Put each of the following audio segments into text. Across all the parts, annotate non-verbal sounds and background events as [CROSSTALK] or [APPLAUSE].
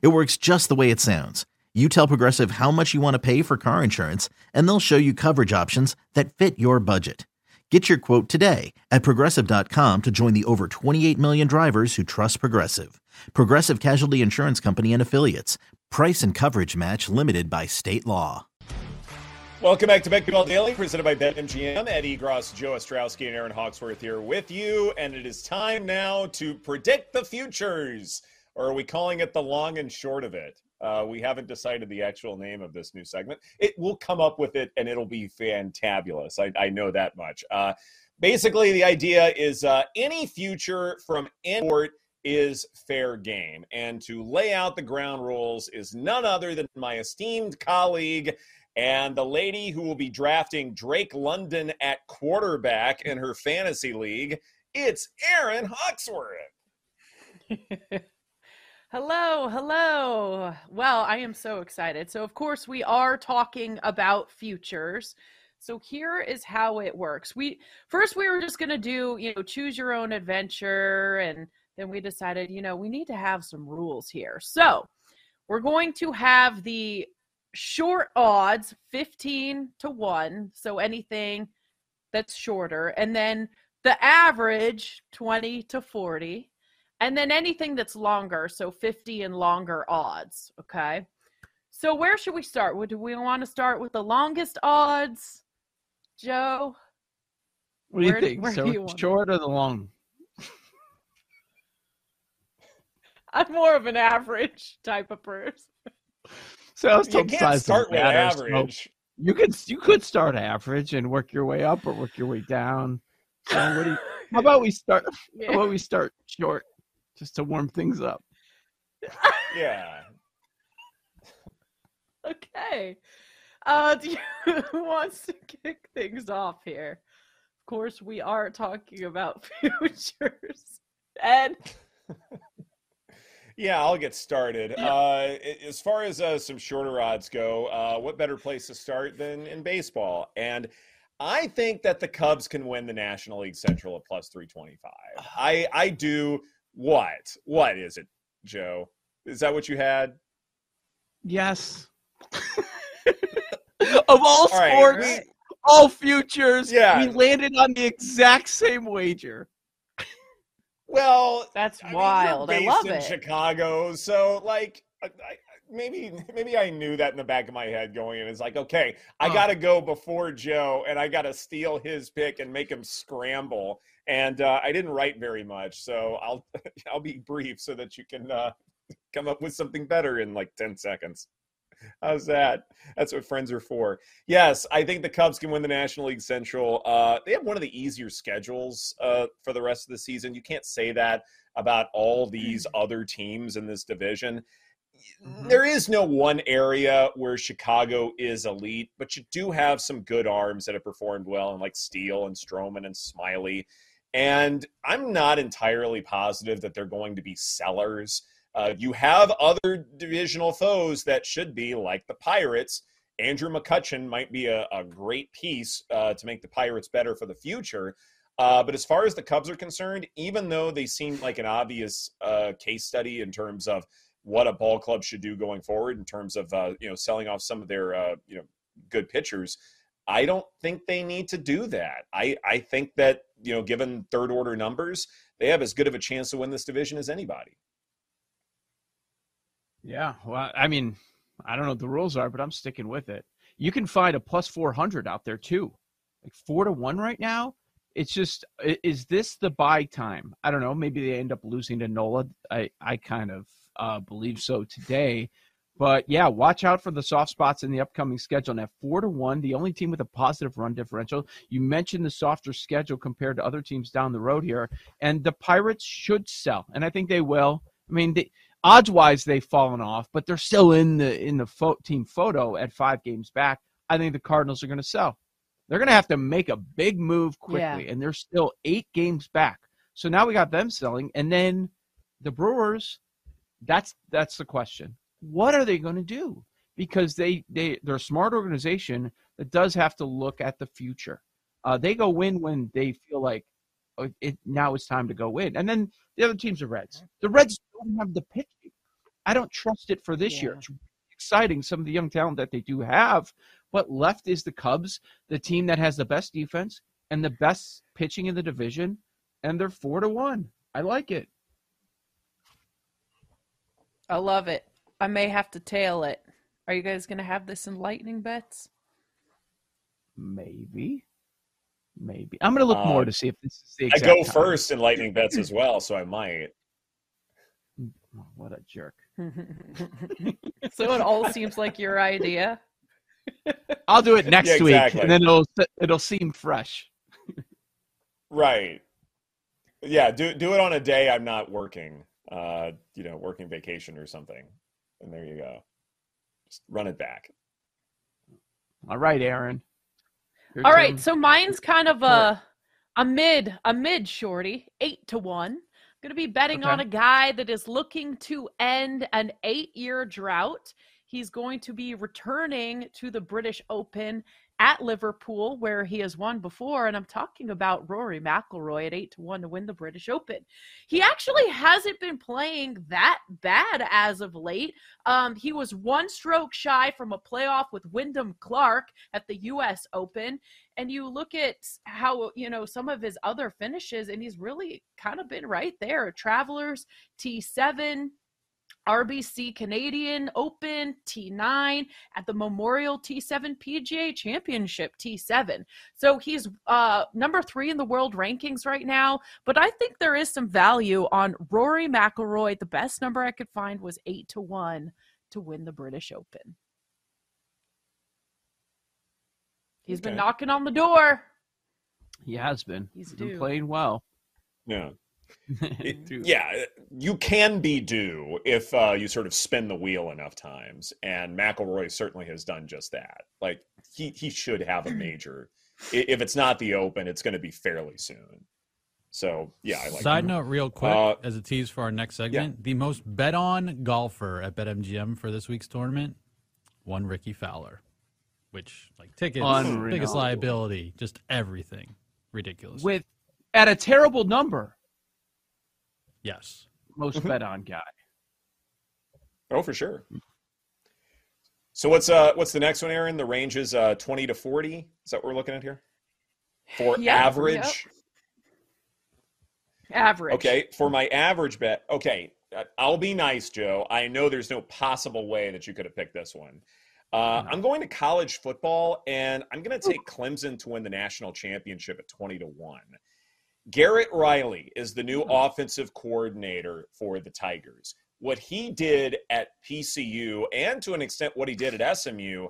It works just the way it sounds. You tell Progressive how much you want to pay for car insurance, and they'll show you coverage options that fit your budget. Get your quote today at progressive.com to join the over 28 million drivers who trust Progressive. Progressive Casualty Insurance Company and Affiliates. Price and coverage match limited by state law. Welcome back to BetQL Daily, presented by BetMGM. Ed Egros, Joe Ostrowski, and Erin Hawksworth here with you. And it is time now to predict the futures. Or are we calling it the long and short of it? Uh, we haven't decided the actual name of this new segment. It will come up with it, and it'll be fantabulous. I, I know that much. Uh, basically, the idea is uh, any future from any is fair game. And to lay out the ground rules is none other than my esteemed colleague and the lady who will be drafting Drake London at quarterback in her fantasy league. It's Erin Hawksworth. [LAUGHS] Hello, hello. Well, I am so excited. So, of course, we are talking about futures. So here is how it works. We first we were just going to do, you know, choose your own adventure and then we decided, you know, we need to have some rules here. So, we're going to have the short odds 15 to 1, so anything that's shorter, and then the average 20 to 40 and then anything that's longer, so 50 and longer odds. Okay. So where should we start? Do we want to start with the longest odds, Joe? What do you think? so you short or the long? [LAUGHS] I'm more of an average type of person. So I was you can't start with average. So you could you could start average and work your way up or work your way down. So what do you, how about we start? [LAUGHS] Yeah. How about we start short? Just to warm things up. yeah. [LAUGHS] okay. Uh, [LAUGHS] do you, who wants to kick things off here? Of course, we are talking about [LAUGHS] futures. And yeah, I'll get started. Uh, as far as uh, some shorter odds go, uh, what better place to start than in baseball? And I think that the Cubs can win the National League Central at plus 325. I, I do. What? What is it, Joe? Is that what you had? Yes. [LAUGHS] of all, all sports, right. all futures, yeah. we landed on the exact same wager. Well, that's I wild. Mean, I love in it. Chicago, so like, I, maybe [LAUGHS] maybe I knew that in the back of my head going in. It's like, okay, I got to go before Joe, and I got to steal his pick and make him scramble and uh, I didn't write very much, so I'll [LAUGHS] I'll be brief so that you can uh, [LAUGHS] come up with something better in like ten seconds. How's that? That's what friends are for. Yes, I think the Cubs can win the National League Central. Uh, they have one of the easier schedules uh, for the rest of the season. You can't say that about all these mm-hmm. other teams in this division. Mm-hmm. There is no one area where Chicago is elite, but you do have some good arms that have performed well, and like Steele and Stroman and Smiley. And I'm not entirely positive that they're going to be sellers. Uh, you have other divisional foes that should be like the Pirates. Andrew McCutchen might be a, a great piece uh, to make the Pirates better for the future. Uh, but as far as the Cubs are concerned, even though they seem like an obvious uh, case study in terms of what a ball club should do going forward, in terms of uh, you know selling off some of their uh, you know good pitchers, I don't think they need to do that. I, I think that, you know, given third order numbers, they have as good of a chance to win this division as anybody. Yeah. Well, I mean, I don't know what the rules are, but I'm sticking with it. You can find a plus 400 out there too. Like four to one right now. It's just, is this the buy time? I don't know. Maybe they end up losing to Nola. I, I kind of uh, believe so today. But yeah, watch out for the soft spots in the upcoming schedule. Now, four to one, the only team with a positive run differential. You mentioned the softer schedule compared to other teams down the road here, and the Pirates should sell, and I think they will. I mean, they, odds wise they've fallen off, but they're still in the in the fo- team photo at five games back. I think the Cardinals are going to sell. They're going to have to make a big move quickly, Yeah. and they're still eight games back. So now we got them selling, and then the Brewers. That's that's the question. What are they going to do? Because they they they're a smart organization that does have to look at the future. Uh, they go win when they feel like oh, it now it's time to go win, and then the other teams are Reds. The Reds don't have the pitching. I don't trust it for this year. It's exciting some of the young talent that they do have, but left is the Cubs, the team that has the best defense and the best pitching in the division, and they're four to one. I like it. I love it. I may have to tail it. Are you guys going to have this in lightning bets? Maybe, maybe. I'm gonna look more Uh, to see if this is the exact I go time. first in lightning bets as well, so I might. [LAUGHS] Oh, what a jerk! [LAUGHS] so it all seems like your idea. [LAUGHS] I'll do it next Yeah, week, and then it'll it'll seem fresh. Right. Yeah, do do it on a day I'm not working. Uh, you know, working vacation or something. And there you go. Just run it back. All right, Erin. Your All right, turn. so mine's kind of a a mid a mid shorty, eight to one. I'm Going to be betting on a guy that is looking to end an eight year drought. He's going to be returning to the British Open at Liverpool, where he has won before. And I'm talking about Rory McIlroy at eight to one to win the British Open. He actually hasn't been playing that bad as of late. Um, he was one stroke shy from a playoff with Wyndham Clark at the U.S. Open, and you look at how you know some of his other finishes, and he's really kind of been right there. Travelers T7. RBC Canadian Open T9 at the Memorial T7 PGA Championship T7. So he's uh number 3 in the world rankings right now, but I think there is some value on Rory McIlroy. The best number I could find was 8 to 1 to win the British Open. He's been knocking on the door. he has been. He's He's been playing well. Yeah. [LAUGHS] It- yeah, you can be due if uh, you sort of spin the wheel enough times, and McIlroy certainly has done just that. Like he he should have a major. If it's not the Open, it's going to be fairly soon. So yeah, I like. Side that. note, real quick, Uh, as a tease for our next segment, the most bet on golfer at BetMGM for this week's tournament, one Rickie Fowler, which like tickets, Unreal. biggest liability, just everything, ridiculous. With at a terrible number, yes, most Mhm. bet on guy. Oh, for sure. So what's uh what's the next one, Erin? The range is uh twenty to forty. Is that what we're looking at here? For Yeah, average. yep. Average. Okay, for my average bet. Okay, uh, I'll be nice, Joe. I know there's no possible way that you could have picked this one. Uh, I'm going to college football, and I'm going to take Clemson to win the national championship at 20 to 1. Garrett Riley is the new hmm. offensive coordinator for the Tigers. What he did at TCU and to an extent what he did at SMU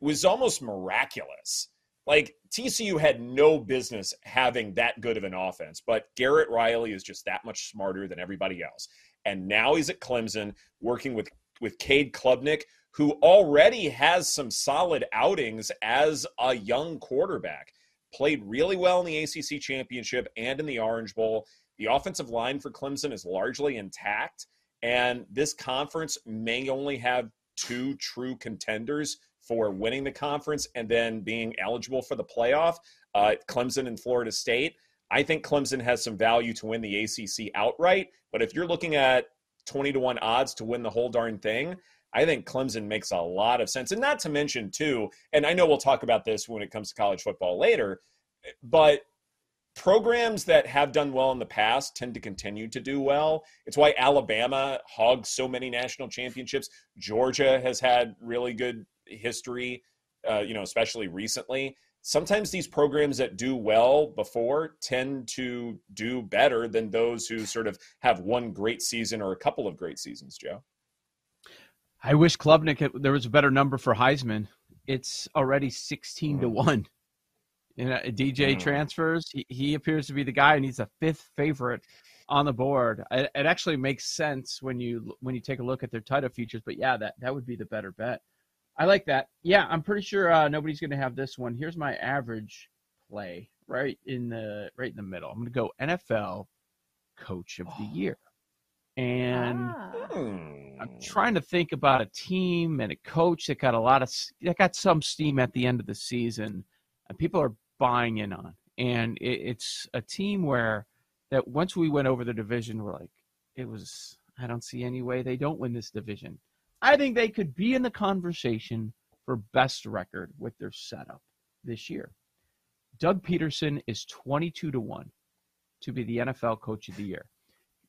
was almost miraculous. Like TCU had no business having that good of an offense, but Garrett Riley is just that much smarter than everybody else. And now he's at Clemson working with with Cade Klubnik, who already has some solid outings as a young quarterback. Played really well in the ACC championship and in the Orange Bowl. The offensive line for Clemson is largely intact, and this conference may only have two true contenders for winning the conference and then being eligible for the playoff uh, Clemson and Florida State. I think Clemson has some value to win the ACC outright, but if you're looking at 20 to 1 odds to win the whole darn thing, I think Clemson makes a lot of sense. And not to mention, too, and I know we'll talk about this when it comes to college football later, but programs that have done well in the past tend to continue to do well. It's why Alabama hogs so many national championships. Georgia has had really good history, uh, you know, especially recently. Sometimes these programs that do well before tend to do better than those who sort of have one great season or a couple of great seasons, Joe. I wish Klubnik had, there was a better number for Heisman. It's already sixteen to Mm. one. You know, DJ Mm. transfers. He, he appears to be the guy, and he's a fifth favorite on the board. It, it, actually makes sense when you when you take a look at their title features. But yeah, that that would be the better bet. I like that. Yeah, I'm pretty sure uh, nobody's going to have this one. Here's my average play right in the right in the middle. I'm going to go NFL Coach of the Year, and ah. I'm trying to think about a team and a coach that got a lot of that got some steam at the end of the season, and people are buying in on. And it, it's a team where that once we went over the division, we're like, it was. I don't see any way they don't win this division. I think they could be in the conversation for best record with their setup this year. Doug Pederson is 22 to 1 to be the NFL coach of the year.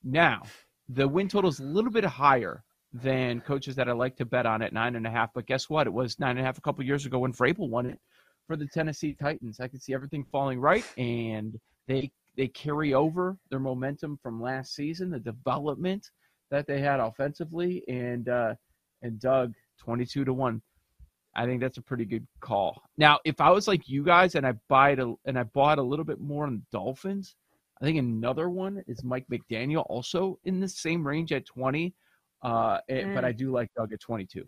Now, the win total is a little bit higher than coaches that I like to bet on at nine and a half. But guess what? It was nine and a half a couple years ago when Vrabel won it for the Tennessee Titans. I can see everything falling right, and they they carry over their momentum from last season, the development that they had offensively, and uh, and Doug twenty two to one. I think that's a pretty good call. Now, if I was like you guys and I buy it a, and I bought a little bit more on the Dolphins, I think another one is Mike McDaniel, also in the same range at twenty. Uh, mm. But I do like Doug at twenty two.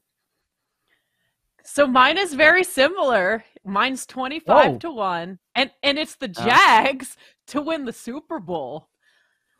So mine is very similar. Mine's 25 to 1. And and it's the Jags uh, to win the Super Bowl.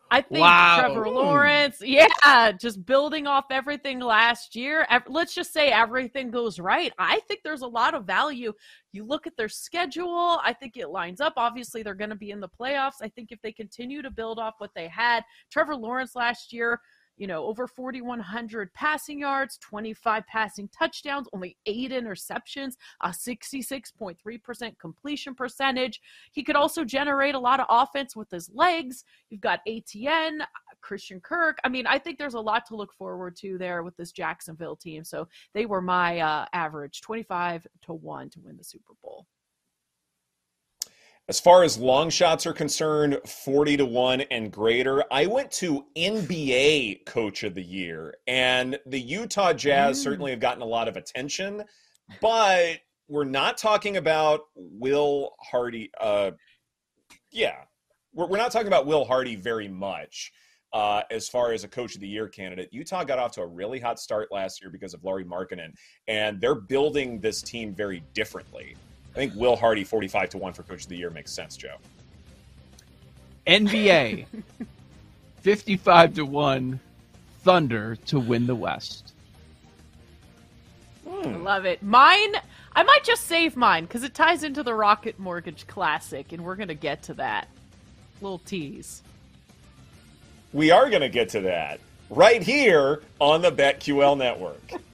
I think wow. Trevor mm. Lawrence, yeah, just building off everything last year. Let's just say everything goes right. I think there's a lot of value. You look at their schedule, I think it lines up. Obviously, they're going to be in the playoffs. I think if they continue to build off what they had, Trevor Lawrence last year, you know, over 4,100 passing yards, 25 passing touchdowns, only eight interceptions, a 66.3% completion percentage. He could also generate a lot of offense with his legs. You've got ETN, Christian Kirk. I mean, I think there's a lot to look forward to there with this Jacksonville team. So they were my uh, average 25 to 1 to win the Super Bowl. As far as long shots are concerned, 40 to 1 and greater, I went to NBA Coach of the Year, and the Utah Jazz mm. certainly have gotten a lot of attention, but we're not talking about Will Hardy. Uh, yeah, we're, we're not talking about Will Hardy very much. Uh, as far as a coach of the year candidate. Utah got off to a really hot start last year because of Lauri Markkanen, and they're building this team very differently. I think Will Hardy, 45 to 1 for Coach of the Year, makes sense, Joe. NBA, [LAUGHS] 55 to 1, Thunder to win the West. Hmm. Love it. Mine, I might just save mine because it ties into the Rocket Mortgage Classic, and we're going to get to that. Little tease. We are going to get to that right here on the BetQL network. [LAUGHS]